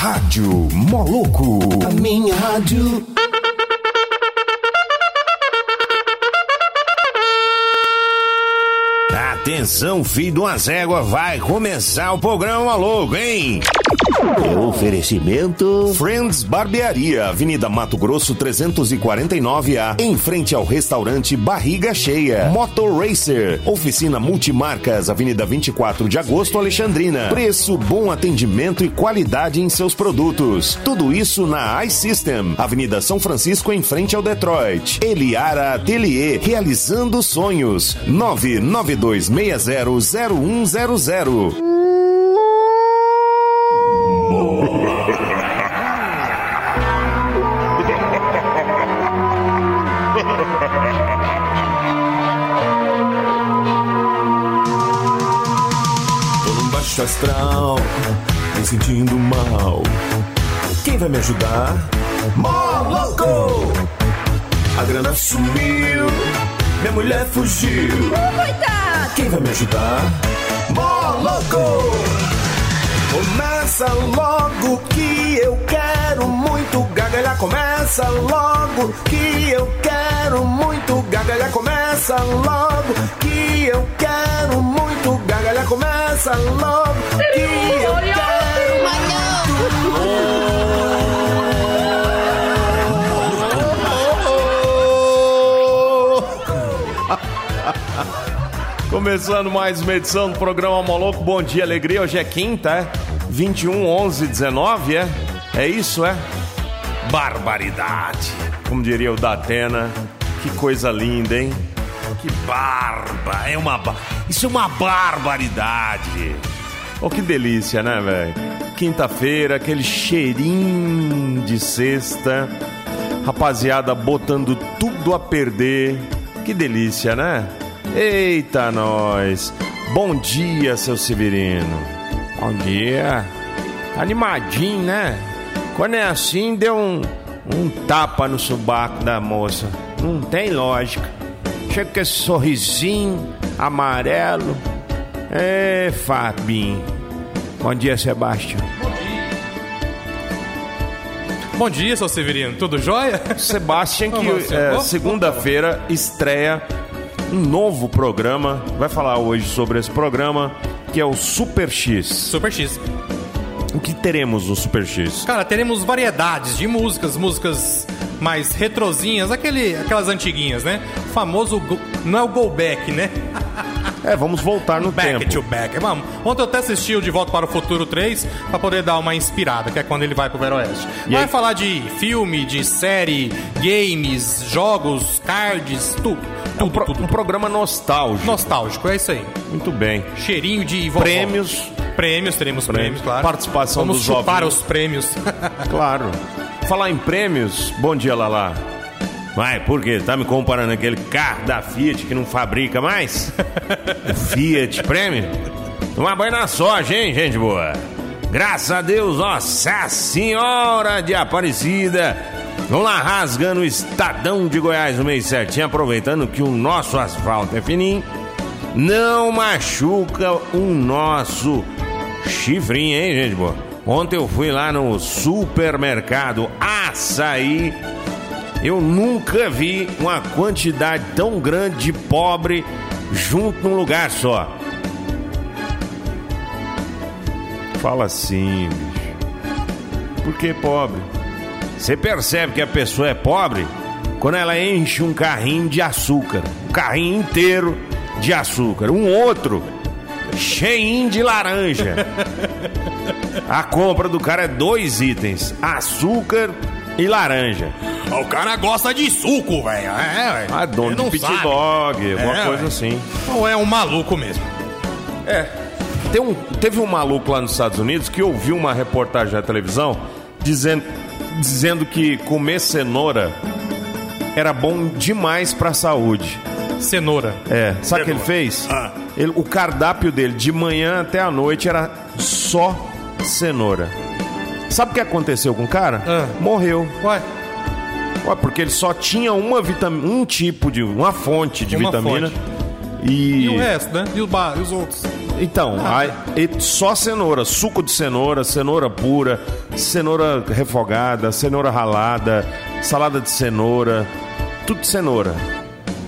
Rádio Moloco. A minha rádio. Atenção, filho de uma zégua, vai começar o programa louco, hein? Oferecimento. Friends Barbearia, Avenida Mato Grosso 349A, em frente ao restaurante Barriga Cheia. Motor Racer, oficina multimarcas, Avenida 24 de Agosto, Alexandrina. Preço, bom atendimento e qualidade em seus produtos. Tudo isso na iSystem, Avenida São Francisco, em frente ao Detroit. Eliara Atelier, realizando sonhos. 992600100. Astral, me sentindo mal. Quem vai me ajudar? Moloco! A grana sumiu, minha mulher fugiu. Coitado! Quem vai me ajudar? Moloco! Começa logo que eu quero muito gargalhar. Começa logo que eu quero muito gargalhar. Começa logo que eu quero muito gargalhar. Começa logo que eu quero Começando mais uma edição do programa Moloco. Bom dia, alegria. Hoje é quinta, é? 21, 11, 19, é? É isso, é? Barbaridade. Como diria o Datena. Que coisa linda, hein? Que barba. É uma. Isso é uma barbaridade. Oh, que delícia, né, velho? Quinta-feira, aquele cheirinho de sexta. Rapaziada botando tudo a perder. Que delícia, né? Eita, nós. Bom dia, seu Severino. Bom dia. Tá animadinho, né? Quando é assim, deu um, um tapa no subaco da moça. Não tem lógica. Chega com esse sorrisinho amarelo. É, Fabinho. Bom dia, Sebastião. Bom dia, seu Severino. Tudo jóia? Sebastian, que é, segunda-feira estreia um novo programa. Vai falar hoje sobre esse programa, que é o Super X. Super X. O que teremos no Super X? Cara, teremos variedades de músicas, músicas mais retrozinhas, aquele, aquelas antiguinhas, né? O famoso. Não é o go back, né? É, vamos voltar no Back tempo. to back. Vamos. Ontem eu até assisti o De Volta para o Futuro 3 pra poder dar uma inspirada, que é quando ele vai pro Veroeste. E Vai aí? falar de filme, de série, games, jogos, cards, tudo. É um, pro- um programa nostálgico. Nostálgico, é isso aí. Muito bem. Cheirinho de vovó. Prêmios, Prêmios, teremos prêmios, claro. Participação Vamos dos jovens. os prêmios. claro. Falar em prêmios, bom dia, Lala. Vai, por quê? Tá me comparando aquele carro da Fiat que não fabrica mais? o Fiat Prêmio? Uma banho na soja, hein, gente boa? Graças a Deus, Nossa Senhora de Aparecida. Vamos lá, rasgando o Estadão de Goiás no meio certinho, aproveitando que o nosso asfalto é fininho. Não machuca o nosso chifrinho, hein, gente boa? Ontem eu fui lá no supermercado Açaí. Eu nunca vi uma quantidade tão grande de pobre junto num lugar só. Fala assim, bicho. Por que pobre? Você percebe que a pessoa é pobre quando ela enche um carrinho de açúcar. Um carrinho inteiro de açúcar. Um outro cheinho de laranja. A compra do cara é dois itens: açúcar e laranja. o cara gosta de suco, velho. É, velho. Ah, dono de pit dog, alguma É, coisa velho. assim. Ou é um maluco mesmo. É. Tem um, teve um maluco lá nos Estados Unidos que ouviu uma reportagem na televisão dizendo, dizendo que comer cenoura era bom demais pra saúde. Cenoura. É, sabe o que ele fez? Ele- o cardápio dele de manhã até a noite era só cenoura. Sabe o que aconteceu com o cara? Ah. Morreu. Ué, Ué, porque ele só tinha uma vitamina, um tipo de, uma fonte de Uma vitamina. fonte. E, e o resto, né? E, o bar, e os outros? Então, aí, só cenoura, suco de cenoura, cenoura pura, cenoura refogada, cenoura ralada, salada de cenoura, tudo de cenoura.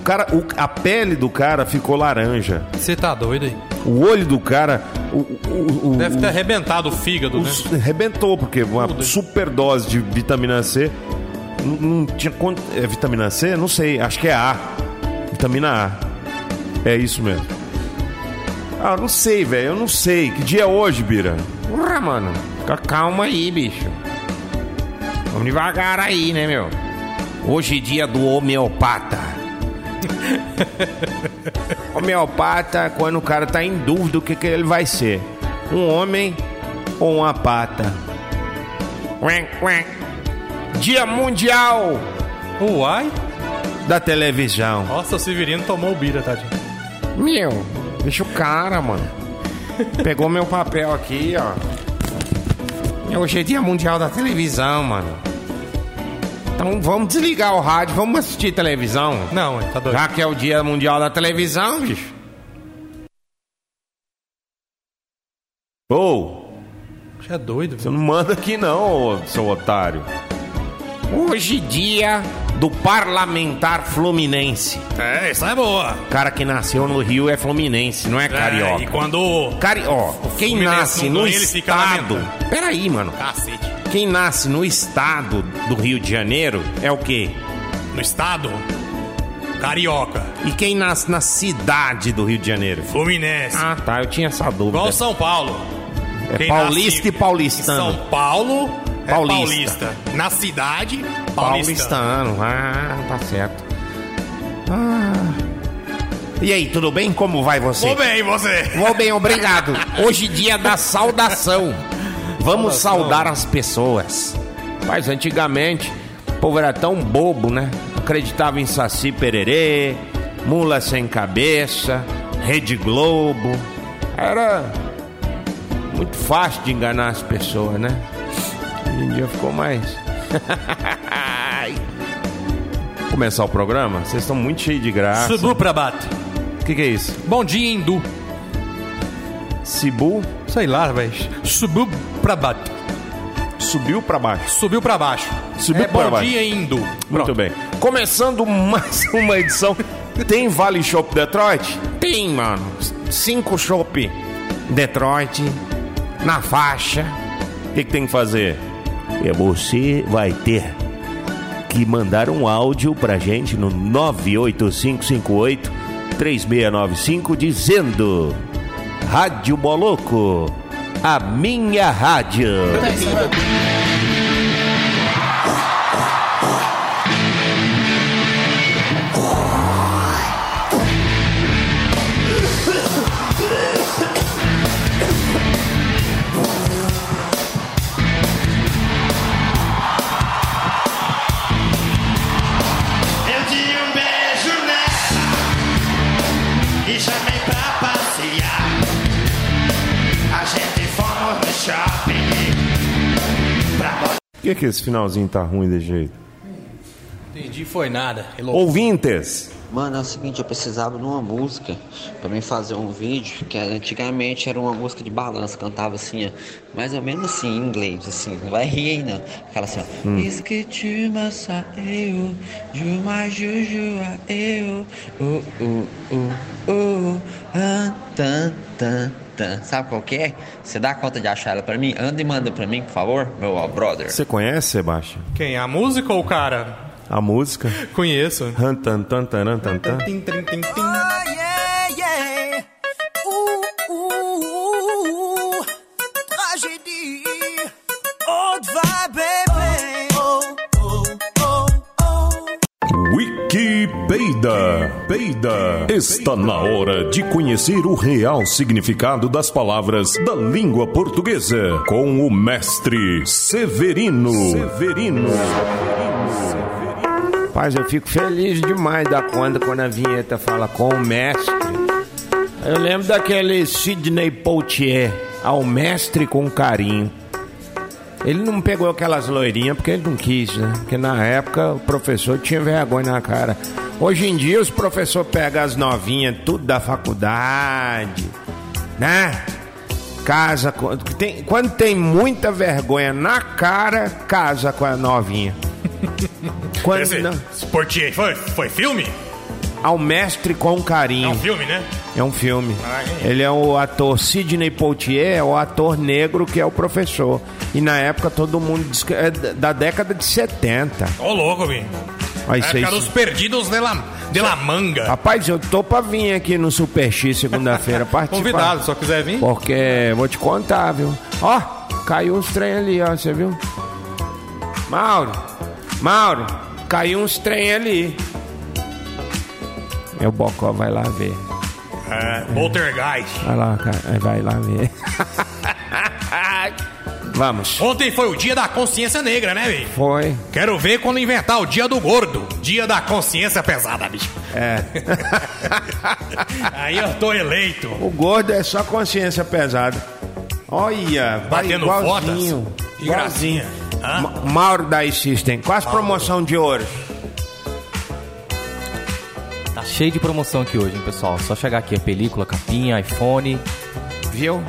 Cara, o- a pele do cara ficou laranja. Você tá doido aí? O olho do cara. O, o, o, Deve ter arrebentado o fígado, né? Rebentou, porque uma Tudo. super dose de vitamina C. Não, não tinha. É vitamina C? Não sei, acho que é A. Vitamina A. É isso mesmo. Ah, não sei, velho. Eu não sei. Que dia é hoje, Bira? Porra, mano. Fica calma aí, bicho. Vamos devagar aí, né, meu? Hoje é dia do homeopata. Homeopata, quando o cara tá em dúvida o que, que ele vai ser: um homem ou uma pata. Dia Mundial Uai? Da televisão. Nossa, o Severino tomou o bira, tadinho. Meu, deixa o cara, mano. Pegou meu papel aqui, ó. Hoje é dia mundial da televisão, mano. Então vamos desligar o rádio, vamos assistir televisão. Não, tá doido. Já que é o dia mundial da televisão, bicho. Ô, Você é doido, você não manda aqui não, ô, seu otário. Hoje dia do parlamentar fluminense. É, essa é boa. O cara que nasceu no Rio é fluminense, não é carioca. É, e quando... Cari... Ó, quem nasce no ganha, estado. Peraí, mano. Cacete. Quem nasce no estado do Rio de Janeiro é o quê? No estado, carioca, E quem nasce na cidade do Rio de Janeiro? fluminense. Ah, tá, eu tinha essa dúvida. Igual São Paulo. É Quem paulista e paulistano. São Paulo é Paulista. paulista. Na cidade, paulista. Paulistano. Ah, tá certo. Ah. E aí, tudo bem? Como vai você? Vou bem, você. Vou bem, obrigado. Hoje dia da saudação. Vamos Saudação. saudar as pessoas. Mas antigamente, o povo era tão bobo, né? Acreditava em Saci Pererê, Mula Sem Cabeça, Rede Globo. Era muito fácil de enganar as pessoas, né? Hoje em dia ficou mais. Começar o programa? Vocês estão muito cheios de graça. Subu pra bate. O que, que é isso? Bom dia, hindu. Cibu Sei lá, velho. Subu pra bate. subiu pra baixo. Subiu pra baixo. Subiu é pra bom baixo. dia, hindu. Muito Pronto. bem. Começando mais uma edição. Tem Vale Shop Detroit? Tem, mano. Cinco chopp Detroit na faixa. O que, que tem que fazer? É você vai ter que mandar um áudio pra gente no 98558 3695 dizendo Rádio Moloco, a minha rádio. Que, que esse finalzinho tá ruim desse jeito? Entendi, foi nada. Hello. Ouvintes, Mano, é o seguinte, eu precisava de uma música pra mim fazer um vídeo, que antigamente era uma música de balanço, cantava assim, ó, mais ou menos assim, em inglês, assim, não vai rir aí não. Aquela assim, ó. Diz que te massa eu, Juma Juju a eu, uh, uh, uh, uh, ah, tan, tan, tan. Sabe qual que é? Você dá conta de achar ela pra mim? Anda e manda pra mim, por favor, meu brother. você conhece, Sebastião? Quem? A música ou o cara? A música? Conheço. Han, tan, tan, taran, tan, tan. Tim, tim, tim, tim. Peida. Peida. Está na hora de conhecer o real significado das palavras da língua portuguesa com o mestre Severino. Severino. Rapaz, eu fico feliz demais da conta quando a vinheta fala com o mestre. Eu lembro daquele Sidney Poitier, ao mestre com carinho. Ele não pegou aquelas loirinhas porque ele não quis, né? Porque na época o professor tinha vergonha na cara. Hoje em dia os professores pegam as novinhas, tudo da faculdade, né? Casa com. Tem, quando tem muita vergonha na cara, casa com a novinha. Quando Esse, não, esse Portier foi, foi filme? ao mestre com É carinho. um filme, né? É um filme. Ele é o ator Sidney Poitier, é o ator negro que é o professor. E na época todo mundo diz que é da década de 70. Ô, louco, vi. Aí É, cara, os perdidos de la, de la manga. Rapaz, eu tô pra vir aqui no Super X segunda-feira participar. Convidado, só quiser vir. Porque vou te contar, viu? Ó, caiu uns trem ali, ó, você viu? Mauro, Mauro, caiu uns trem ali. Meu bocó vai lá ver. É, Poltergeist. Vai lá, cara, vai lá ver. Vamos. Ontem foi o dia da consciência negra, né, velho? Foi. Quero ver quando inventar o dia do gordo. Dia da consciência pesada, bicho. É. Aí eu tô eleito. O gordo é só consciência pesada. Olha, Batendo igualzinho. fotos. Que gracinha. Hã? Ma- Mauro da System, quase promoção de ouro. Tá cheio de promoção aqui hoje, hein, pessoal? Só chegar aqui, a película, capinha, iPhone. Viu?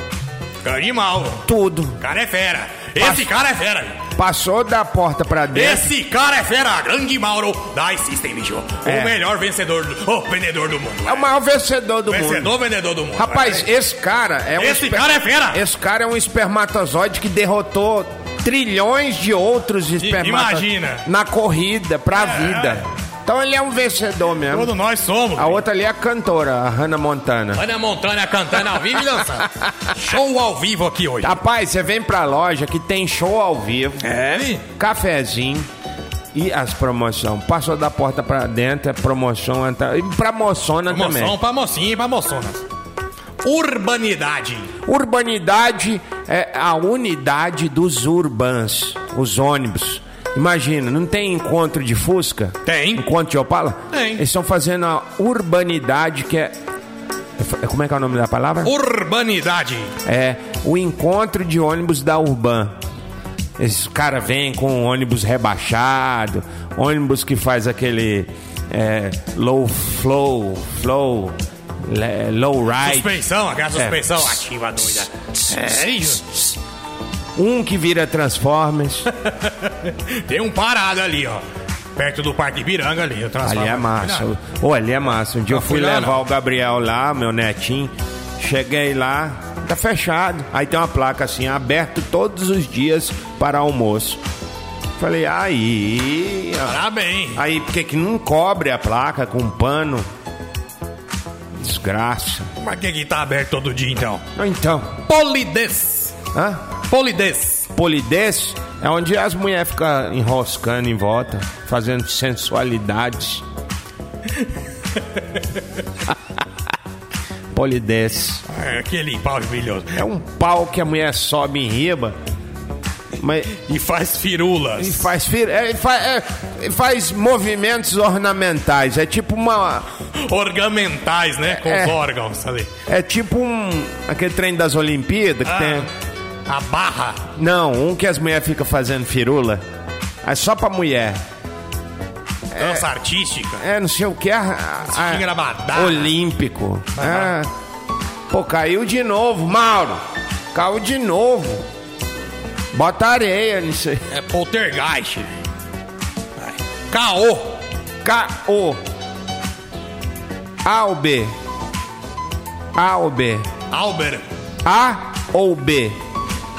Animal. Tudo. Cara é fera. Esse cara é fera. Passou da porta pra dentro. Esse cara é fera. Grande Mauro da System, bicho. É. O melhor vencedor, do, o vendedor do mundo. É o maior vencedor do Vencedor, mundo. vendedor do mundo. Rapaz, Vai. esse cara é um Esse cara é fera. Esse cara é um espermatozoide que derrotou trilhões de outros espermatozoides imagina. na corrida pra vida. Então ele é um vencedor mesmo. Todos nós somos. A outra ali é a cantora, a Hannah Montana. Ana Montana cantando ao vivo e dançando. Show ao vivo aqui hoje. Rapaz, você vem pra loja que tem show ao vivo, É, cafezinho e as promoções. Passou da porta pra dentro, é promoção. entra- E pra moçona Promoção também. pra mocinha e pra moçonas. Urbanidade. Urbanidade é a unidade dos urbans, os ônibus. Imagina, não tem encontro de Fusca? Tem. Encontro de Opala? Tem. Eles estão fazendo a urbanidade, que é. é- Como é que é o nome da palavra? Urbanidade. É o encontro de ônibus da Urban. Esses caras vêm com ônibus rebaixado, ônibus que faz aquele é, low flow, flow, low ride. Suspensão, aquela suspensão É. ativa doida. É isso. Um que vira Transformers. Tem um parado ali, ó. Perto do Parque Ibiranga ali. Eu ali é massa. Ô, ali é massa. Um dia eu Não fui lá, levar não. o Gabriel lá, meu netinho. Cheguei lá, tá fechado. Aí tem uma placa assim, aberto todos os dias para almoço. Falei, aí. Parabéns. Aí, por que que não cobre a placa com pano? Desgraça. Mas que que tá aberto todo dia, então? Então, Polidez. hã? Polidez. Polidez é onde as mulheres ficam enroscando em volta, fazendo sensualidades. Polidez. É, aquele pau brilhoso. É um pau que a mulher sobe em riba, mas E faz firulas. e faz, fir- é, fa- é, faz movimentos ornamentais. É tipo uma. Orgamentais, né? Com É. os órgãos ali. É tipo um. aquele trem das Olimpíadas que Ah. tem. A barra. Não, um que as mulheres ficam fazendo firula. É só pra mulher. Dança artística. É, não sei o que. A, a- Tinha grabadada. Olímpico. É. Pô, caiu de novo, Mauro. Caiu de novo. Bota areia nisso aí. É poltergeist. Vai. Caô. K-O. A ou B? A ou B? Albert. A ou B?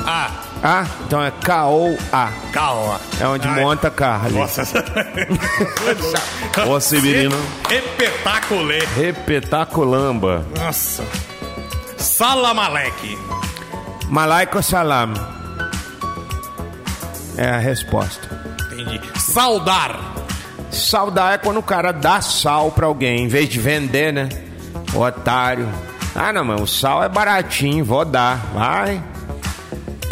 Ah, A? Então é K ou A. caô. É onde Ai. monta carro ali. Nossa. Ô, Severino. Espetaculê. Repetaculamba. Nossa. Salamaleque. Malaika salam. É a resposta. Entendi. Saudar. Saudar é quando o cara dá sal pra alguém, em vez de vender, né? Otário. Ah, não, mas o sal é baratinho, vou dar. Vai.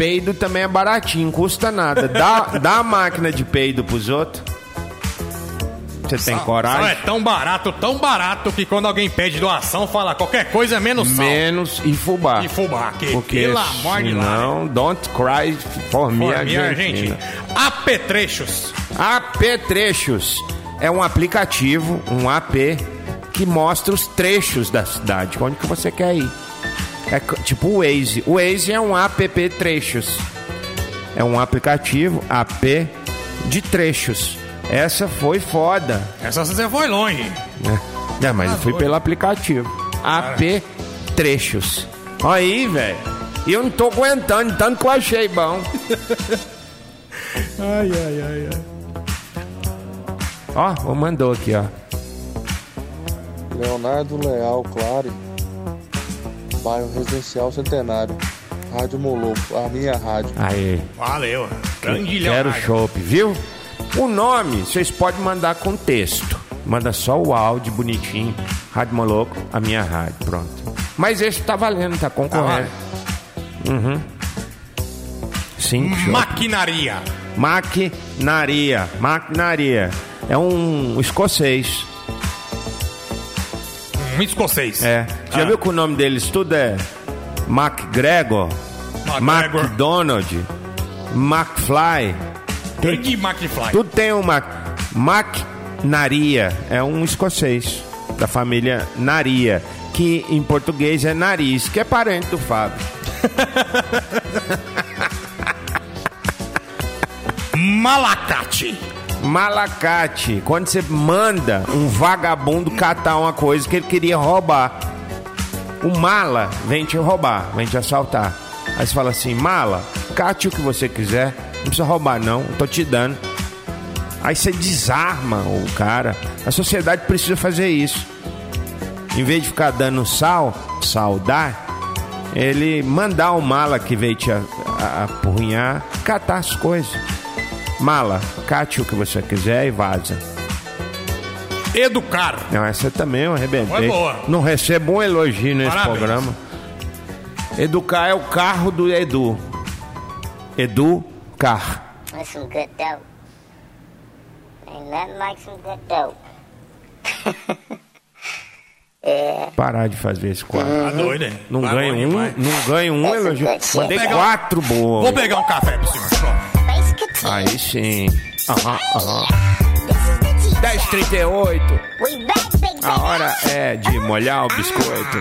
Peido também é baratinho, custa nada. Dá, dá a máquina de peido pros outros. Você tem Sal é coragem? tão barato, tão barato que quando alguém pede doação, fala qualquer coisa menos sal. Menos e fubá. E fubá, que Porque pelo amor de não, don't cry for me, For me, Argentina. Argentina. Apetrechos. Apetrechos é um aplicativo, um AP, que mostra os trechos da cidade, onde que você quer ir. É tipo o Waze. O Waze é um app trechos. É um aplicativo app de trechos. Essa foi foda. Essa você foi longe. É, é mas eu fui doido. pelo aplicativo. AP Trechos. Aí, velho. E eu não tô aguentando, tanto que eu achei bom. Ai, ai, ai, ai. Ó, mandou aqui, ó. Leonardo Leal Clare, bairro Residencial Centenário, Rádio Moloco, a minha rádio. Aí. Valeu. Grande Quero chopp, viu? O nome vocês podem mandar com texto. Manda só o áudio bonitinho. Rádio Moloco, a minha rádio. Pronto. Mas esse tá valendo, tá concorrendo. Uhum. Sim. Maquinaria. Maquinaria. Maquinaria. É um escocês. Escocês. É. Já Ah. viu que o nome deles tudo é MacGregor, McGregor. McDonald, McFly. Grande McFly. Tudo tem uma Macnaria. É um escocês da família Naria, que em português é nariz, que é parente do Fábio. Malacate. Malacate, quando você manda um vagabundo catar uma coisa que ele queria roubar. O mala vem te roubar, vem te assaltar. Aí você fala assim: mala, cate o que você quiser, não precisa roubar, não, tô te dando. Aí você desarma o cara. A sociedade precisa fazer isso. Em vez de ficar dando sal, saudar, ele mandar o mala que veio te a- a- apurrinhar, catar as coisas. Mala, cate o que você quiser e vaza. Educar. Não, essa também eu arrebentei. Foi boa. Não recebo um elogio nesse Parabéns. programa. Educar é o carro do Edu. Edu Car. That's some good dope. Ain't nothing like some good dope. yeah. Parar de fazer esse quadro. Tá doido, hein? Não Vai ganho um, não ganho um elogio. Mandei quatro boas. Vou pegar um café pro senhor. Aí sim. Aham, aham. 10h38. We back, big A hora é de molhar o biscoito.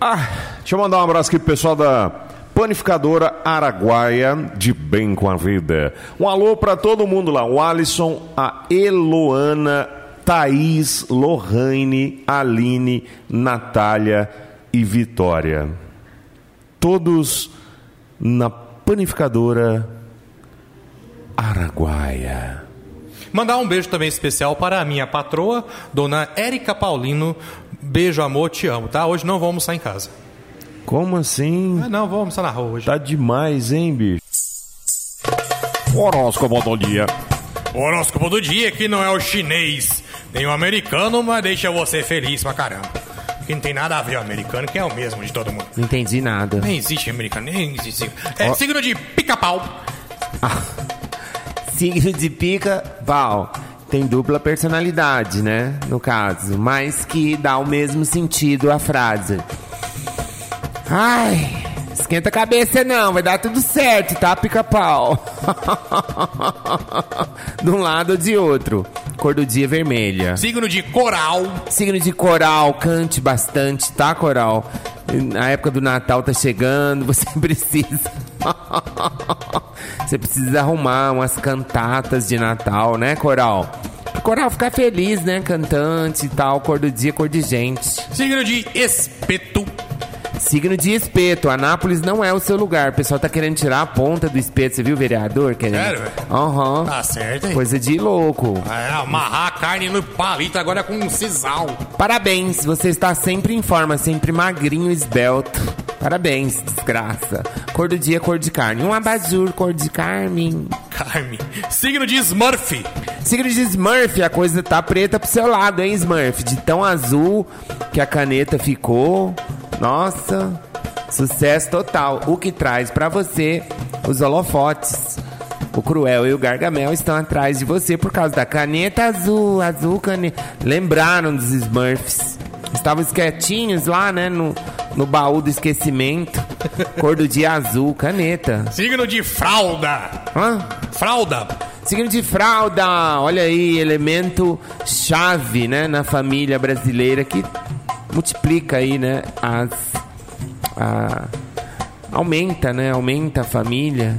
Ah, deixa eu mandar um abraço aqui pro pessoal da Panificadora Araguaia de Bem com a Vida. Um alô pra todo mundo lá. O Alisson, a Eloana, Thaís, Lohane, Aline, Natália e Vitória. Todos na Panificadora Araguaia. Mandar um beijo também especial para a minha patroa, dona Érica Paulino. Beijo, amor, te amo, tá? Hoje não vou almoçar em casa. Como assim? Ah, não, vou almoçar na rua hoje. Tá demais, hein, bicho? Horóscopo do dia. O horóscopo do dia que não é o chinês, nem o americano, mas deixa você feliz pra caramba. Que não tem nada a ver o americano, que é o mesmo de todo mundo. Não entendi nada. Nem existe americano, nem existe. É signo de pica-pau. Signo de pica, pau. Tem dupla personalidade, né? No caso. Mas que dá o mesmo sentido à frase. Ai, esquenta a cabeça não, vai dar tudo certo, tá, pica-pau? de um lado ou de outro. Cor do dia vermelha. Signo de coral. Signo de coral, cante bastante, tá, coral? A época do Natal tá chegando, você precisa. você precisa arrumar umas cantatas de Natal, né, coral? Pro coral ficar feliz, né? Cantante e tal, cor do dia, cor de gente. Signo de espeto. Signo de espeto. Anápolis não é o seu lugar. O pessoal tá querendo tirar a ponta do espeto. Você viu o vereador? Querendo... Sério, velho? Aham. Tá certo, hein? Coisa de louco. É, amarrar a carne no palito agora com um sisal. Parabéns, você está sempre em forma, sempre magrinho, esbelto. Parabéns, desgraça. Cor do dia, cor de carne. Um abajur, cor de carne. Carne. Signo de Smurf. Signo de Smurf, a coisa tá preta pro seu lado, hein, Smurf? De tão azul que a caneta ficou. Nossa, sucesso total. O que traz pra você os holofotes. O Cruel e o Gargamel estão atrás de você por causa da caneta azul, azul caneta. Lembraram dos Smurfs. Estavam quietinhos lá, né, no, no baú do esquecimento. Cor do dia azul, caneta. Signo de fralda. Hã? Fralda. Signo de fralda, olha aí, elemento chave, né, na família brasileira que multiplica aí, né? As, a- aumenta, né? Aumenta a família.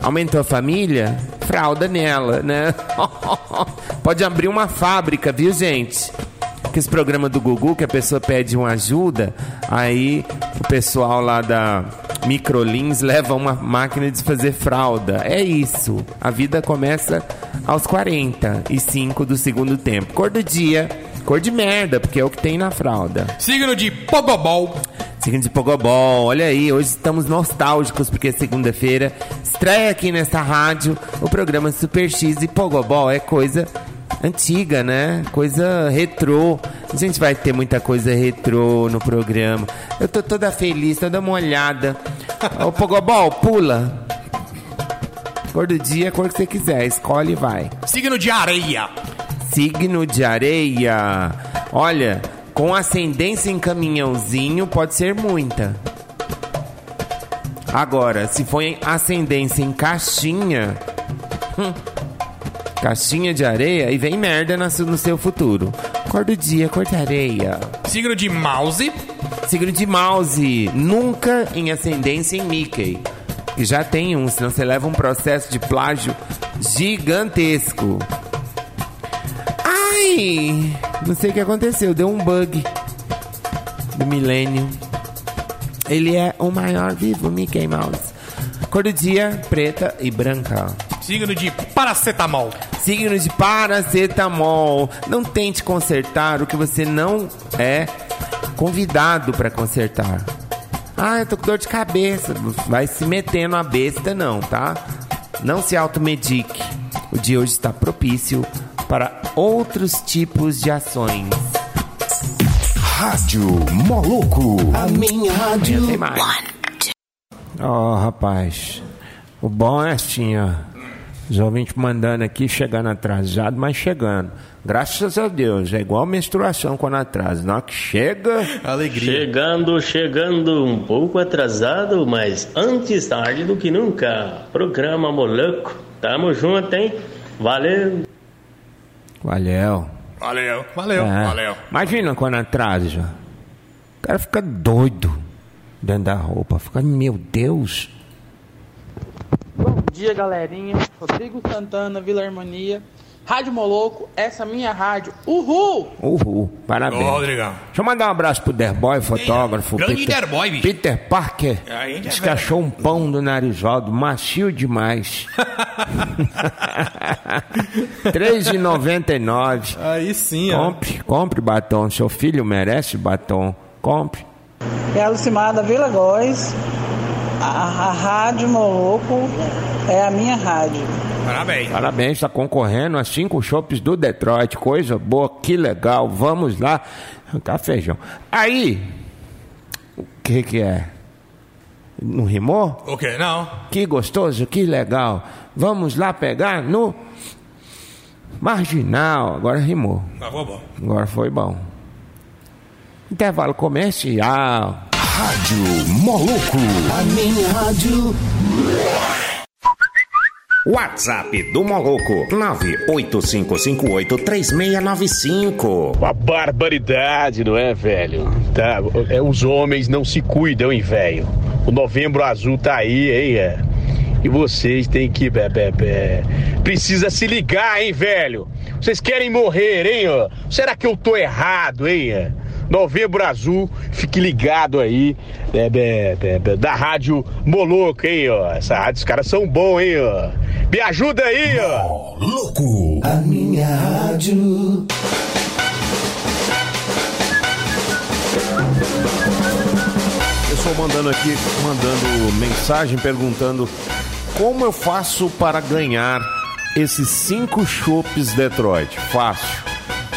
Aumentou a família? Fralda nela, né? Pode abrir uma fábrica, viu, gente? Que esse programa do Gugu, que a pessoa pede uma ajuda, aí o pessoal lá da Microlins leva uma máquina de fazer fralda. É isso. A vida começa aos 45 do segundo tempo. Cor do dia, cor de merda, porque é o que tem na fralda. Signo de Pogobol. Signo de Pogobol, olha aí, hoje estamos nostálgicos porque é segunda-feira estreia aqui nessa rádio o programa Super X e Pogobol é coisa antiga, né? Coisa retrô. A gente vai ter muita coisa retrô no programa. Eu tô toda feliz, toda molhada. Ô Pogobol, pula. Cor do dia, cor que você quiser, escolhe e vai. Signo de Areia. Signo de areia. Olha, com ascendência em caminhãozinho pode ser muita. Agora, se for em ascendência em caixinha. hum, caixinha de areia, e vem merda no seu futuro. Cor do dia, cor de areia. Signo de Mouse. Signo de mouse. Nunca em ascendência em Mickey. Que já tem um, senão você leva um processo de plágio gigantesco. Ai! Não sei o que aconteceu, deu um bug do milênio. Ele é o maior vivo, Mickey Mouse. Cor do dia, preta e branca. Signo de Paracetamol. Signo de paracetamol. Não tente consertar o que você não é convidado para consertar. Ah, eu tô com dor de cabeça. Vai se metendo a besta, não, tá? Não se automedique. O dia hoje está propício para outros tipos de ações. Rádio Moloco. A minha mais. Ó, rapaz. O bom é assim, ó. Os ouvintes mandando aqui, chegando atrasado, mas chegando. Graças a Deus. É igual menstruação quando atrasa. Na hora que chega. Chegando, chegando um pouco atrasado, mas antes tarde do que nunca. Programa Moloco. Tamo junto, hein? Valeu. Valeu. Valeu. Valeu. É. Valeu. Imagina quando atrasa. O cara fica doido dentro da roupa. Fica, meu Deus. Bom dia, galerinha. Rodrigo Santana, Vila Harmonia. Rádio Moloco, essa é minha rádio. Uhul! Uhul. Parabéns. Ô, Rodrigão. Deixa eu mandar um abraço pro Derboy, fotógrafo. grande Peter, Derboy, bicho. Peter Parker. Diz é que achou um pão do Narizaldo macio demais. R$3,99. Aí sim, ó. Compre, compre batom. Seu filho merece batom. Compre. É a Lucimar da Vila Góis. A, a Rádio Moloco é a minha rádio. Parabéns. Parabéns, está concorrendo a cinco shoppes do Detroit. Coisa boa, que legal. Vamos lá. Tá feijão. Aí, o que que é? Não rimou? O quê? Não. Que gostoso, que legal. Vamos lá pegar no marginal. Agora rimou. Tá bom, bom. Agora foi bom. Intervalo comercial. Rádio Moloco. A minha rádio. WhatsApp do Moloco 985583695. Uma barbaridade, não é, velho? Tá, é, os homens não se cuidam, hein, velho? O novembro azul tá aí, hein, é? E vocês têm que. Bé, bé, bé, precisa se ligar, hein, velho? Vocês querem morrer, hein, ó? Será que eu tô errado, hein? É? Novembro Azul, fique ligado aí, é, bé, bé, bé, da Rádio Moloco, hein, ó. Essa rádio, os caras são bons, hein, ó. Me ajuda aí, ó. Louco. A minha rádio. Pessoal mandando aqui, mandando mensagem perguntando como eu faço para ganhar esses cinco chopes Detroit. Fácil.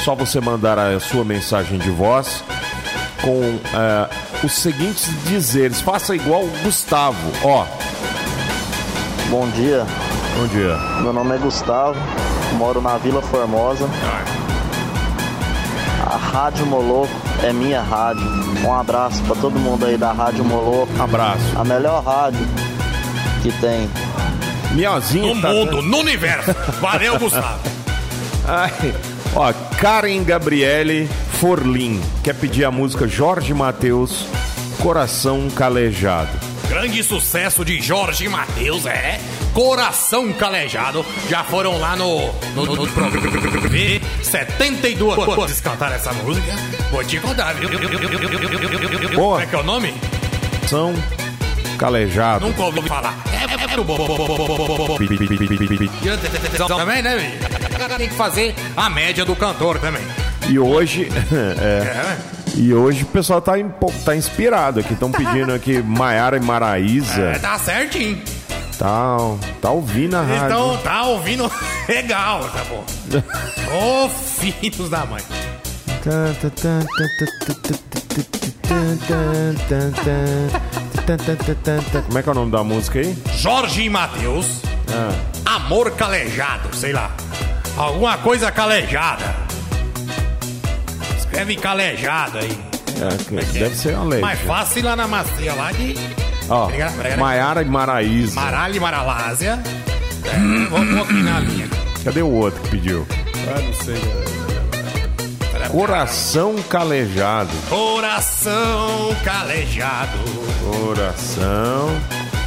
Só você mandar a sua mensagem de voz com eh, os seguintes dizeres. Faça igual o Gustavo. Ó, Bom dia, bom dia. meu nome é Gustavo, moro na Vila Formosa. A Rádio Moloco é minha rádio. Um abraço pra todo mundo aí da Rádio Moloco. Abraço. A melhor rádio que tem. Miozinho No tá mundo, no universo. Valeu, Gustavo. Ai, ó, Karen Gabriele Forlim quer pedir a música Jorge Mateus, Coração Calejado. Grande sucesso de Jorge Matheus, é. Coração Calejado. Já foram lá no. no, no, no programa. 72 vezes cantaram essa música. Vou te contar, viu? Como é que é o nome? São Calejado. Nunca ouvi falar. É, é, é, é bom. Também, né, velho? Tem que fazer a média do cantor também. E hoje. é. E hoje o pessoal tá, tá inspirado aqui. Estão pedindo aqui Maiara e Maraísa. É, tá certinho. Tá, tá ouvindo a rádio. Então tá ouvindo legal, tá bom. Ô, filhos da mãe. Como é que é o nome da música aí? Jorge e Matheus. Ah. Amor calejado, sei lá. Alguma coisa calejada. Escreve calejado aí. É, que deve ser uma lei. Mais fácil lá na macia lá de. Ó, Maiara e Maraísa. Maralho e Maralásia. É, vou pôr aqui na linha. Cadê o outro que pediu? Ah, não sei. Coração Calejado. Coração calejado. Coração.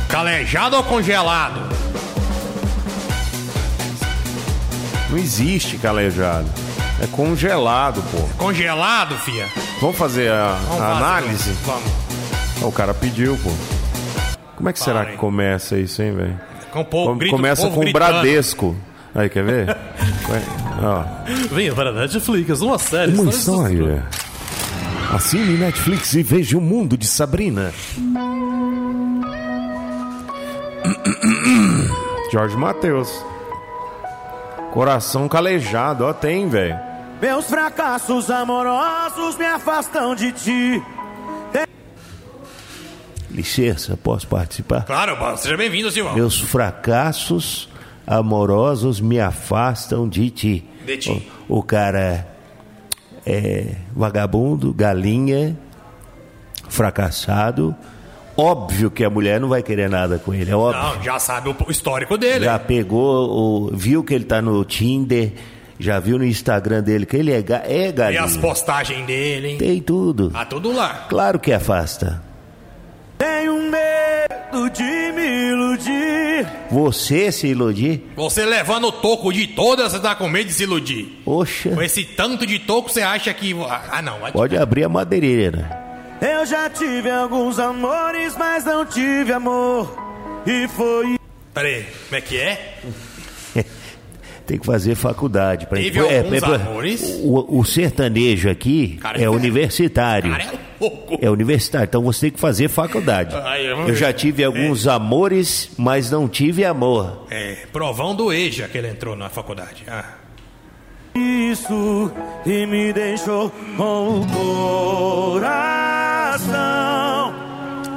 Calejado ou congelado? Não existe calejado. É congelado, pô. Congelado, fia? Vamos fazer a, Vamos a fazer. análise? Vamos. Ó, O cara pediu, pô. Como é que será Parem. que começa isso, hein, velho? Com o povo, Com- grito, Começa povo com o. Bradesco. Aí, quer ver? Vai, Ó. Venha para a Netflix, uma série. Uma história. Assine Netflix e veja o mundo de Sabrina. Jorge Matheus. Coração calejado, ó, tem, velho. Meus fracassos amorosos me afastam de ti. Licença, posso participar? Claro, seja bem-vindo, Silvão. Meus fracassos amorosos me afastam de ti. De ti. O, o cara é vagabundo, galinha, fracassado. Óbvio que a mulher não vai querer nada com ele, é óbvio. Não, já sabe o histórico dele. Já pegou, o, viu que ele tá no Tinder, já viu no Instagram dele que ele é, ga- é E galinha. as postagens dele. Tem tudo. Tá tudo lá. Claro que afasta. Tenho medo de me iludir. Você se iludir? Você levando o toco de todas, você tá com medo de se iludir. Poxa, Com esse tanto de toco, você acha que. Ah, não. Pode abrir a madeireira. Eu já tive alguns amores, mas não tive amor. E foi. Peraí, como é que é? Tem que fazer faculdade. Pra Teve É, alguns é, amores? O, o sertanejo aqui Cara, é é- universitário. Cara, é. É universitário, então você tem que fazer faculdade. Ai, eu- Eu já tive alguns amores, mas não tive amor. É, provão do EJA que ele entrou na faculdade. Ah. Isso e me deixou com o coração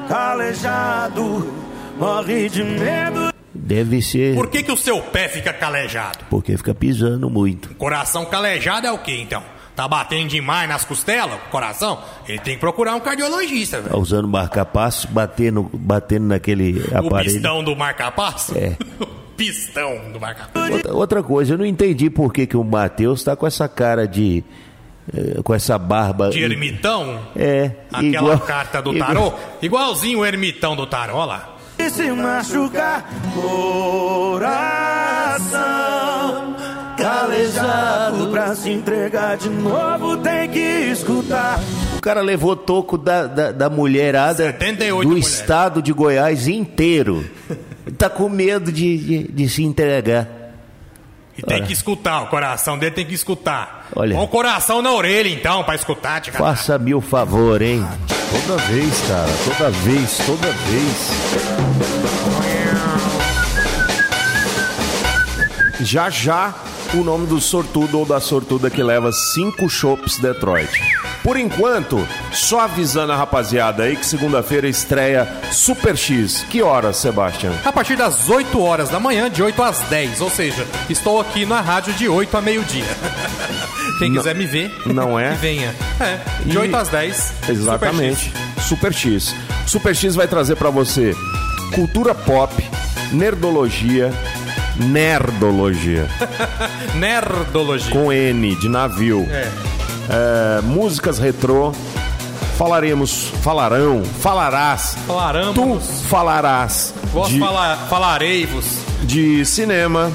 calejado. Morre de medo. Deve ser Por que, que o seu pé fica calejado? porque fica pisando muito. Coração calejado é o que então? Tá batendo demais nas costelas? o Coração? Ele tem que procurar um cardiologista, velho. Tá usando marca-passo, batendo, batendo naquele O aparelho. pistão do marca-passo? É. o pistão do marca-passo. Outra, outra coisa, eu não entendi por que, que o Matheus tá com essa cara de. Eh, com essa barba. De ermitão? É. Aquela igual- carta do igual- tarô? Igualzinho o ermitão do tarô, olha lá. E se machucar coração calejado pra se entregar de novo tem que escutar O cara levou toco da, da, da mulherada 78 do mulheres. estado de Goiás inteiro. tá com medo de, de, de se entregar. E tem Ora. que escutar, o coração dele tem que escutar. Olha. Com o coração na orelha, então, pra escutar, tia. Faça-me o favor, hein? Toda vez, cara. Toda vez, toda vez. Já já o nome do sortudo ou da sortuda que leva cinco chopps Detroit. Por enquanto, só avisando a rapaziada aí que segunda-feira estreia Super X. Que horas, Sebastião? A partir das 8 horas da manhã, de 8 às 10. Ou seja, estou aqui na rádio de 8 a meio-dia. Quem Não- quiser me ver, Não é? venha. É, de E- 8 às 10. Exatamente. Super X. Super X vai trazer pra você cultura pop, nerdologia, nerdologia. Nerdologia. Com N de navio. É. é, músicas retrô. Falaremos, falarão, falarás. Falarão. Tu falarás Vós de, fala, falarei-vos. de cinema,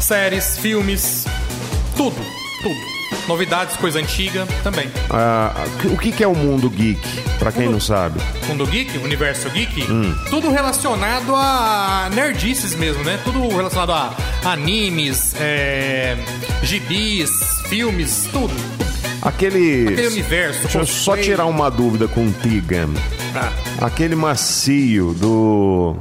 Séries, filmes, tudo, tudo. Novidades, coisa antiga também. ah, o que, que é o mundo geek, pra quem não sabe? Mundo Geek, Universo Geek, Hum. tudo relacionado a nerdices mesmo, né? Tudo relacionado a animes, é, gibis, filmes, tudo. Aquele. Aquele universo, Deixa eu só tirar uma dúvida com o Tigan. Ah. Aquele macio do.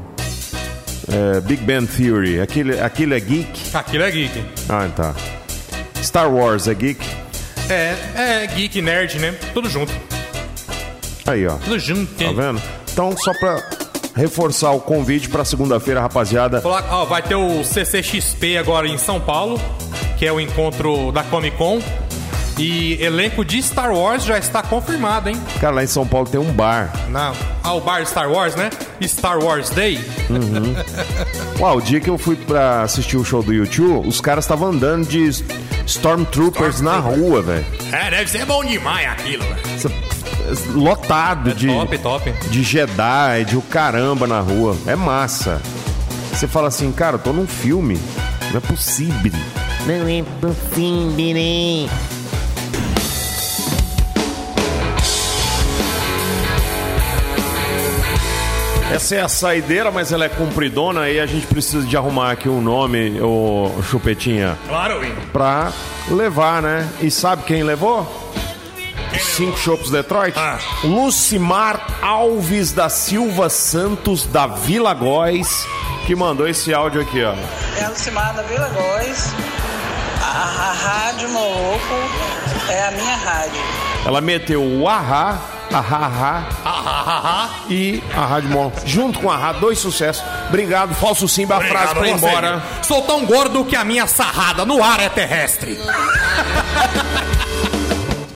é, Big Bang Theory, aquele, aquele é geek? Aquilo é geek. Ah, tá. Star Wars é geek? É, é geek, nerd, né? Tudo junto. Aí, ó. Tudo junto. Tá vendo? Então, só pra reforçar o convite pra segunda-feira, rapaziada. Coloca- ó, vai ter o CCXP agora em São Paulo, que é o encontro da Comic Con. E elenco de Star Wars já está confirmado, hein? Cara, lá em São Paulo tem um bar. Na, ah, o bar Star Wars, né? Star Wars Day. Uhum. Uau, o dia que eu fui pra assistir o show do YouTube, os caras estavam andando de Stormtroopers na rua, velho. É, deve ser bom demais aquilo, velho. Lotado de, É top, top. de Jedi, de o caramba na rua. É massa. Você fala assim, cara, eu tô num filme. Não é possível. Não é possível. Essa é a saideira, mas ela é compridona aí a gente precisa de arrumar aqui um nome, ô Chupetinha, Claro, Win. pra levar, né? E sabe quem levou? Os Cinco Chopos Detroit? Lucimar Alves da Silva Santos da Vila Góis, que mandou esse áudio aqui, ó. É Lucimar da Vila Góis. A, a Rádio Moloco é a minha rádio. Ela meteu o Ahá, Ahá, Ahá e a Rádio Mol. Junto com a Ahá, dois sucessos. Obrigado, falso Simba, a frase pra ir Obrigado a você, embora. Sou tão gordo que a minha sarrada no ar é terrestre.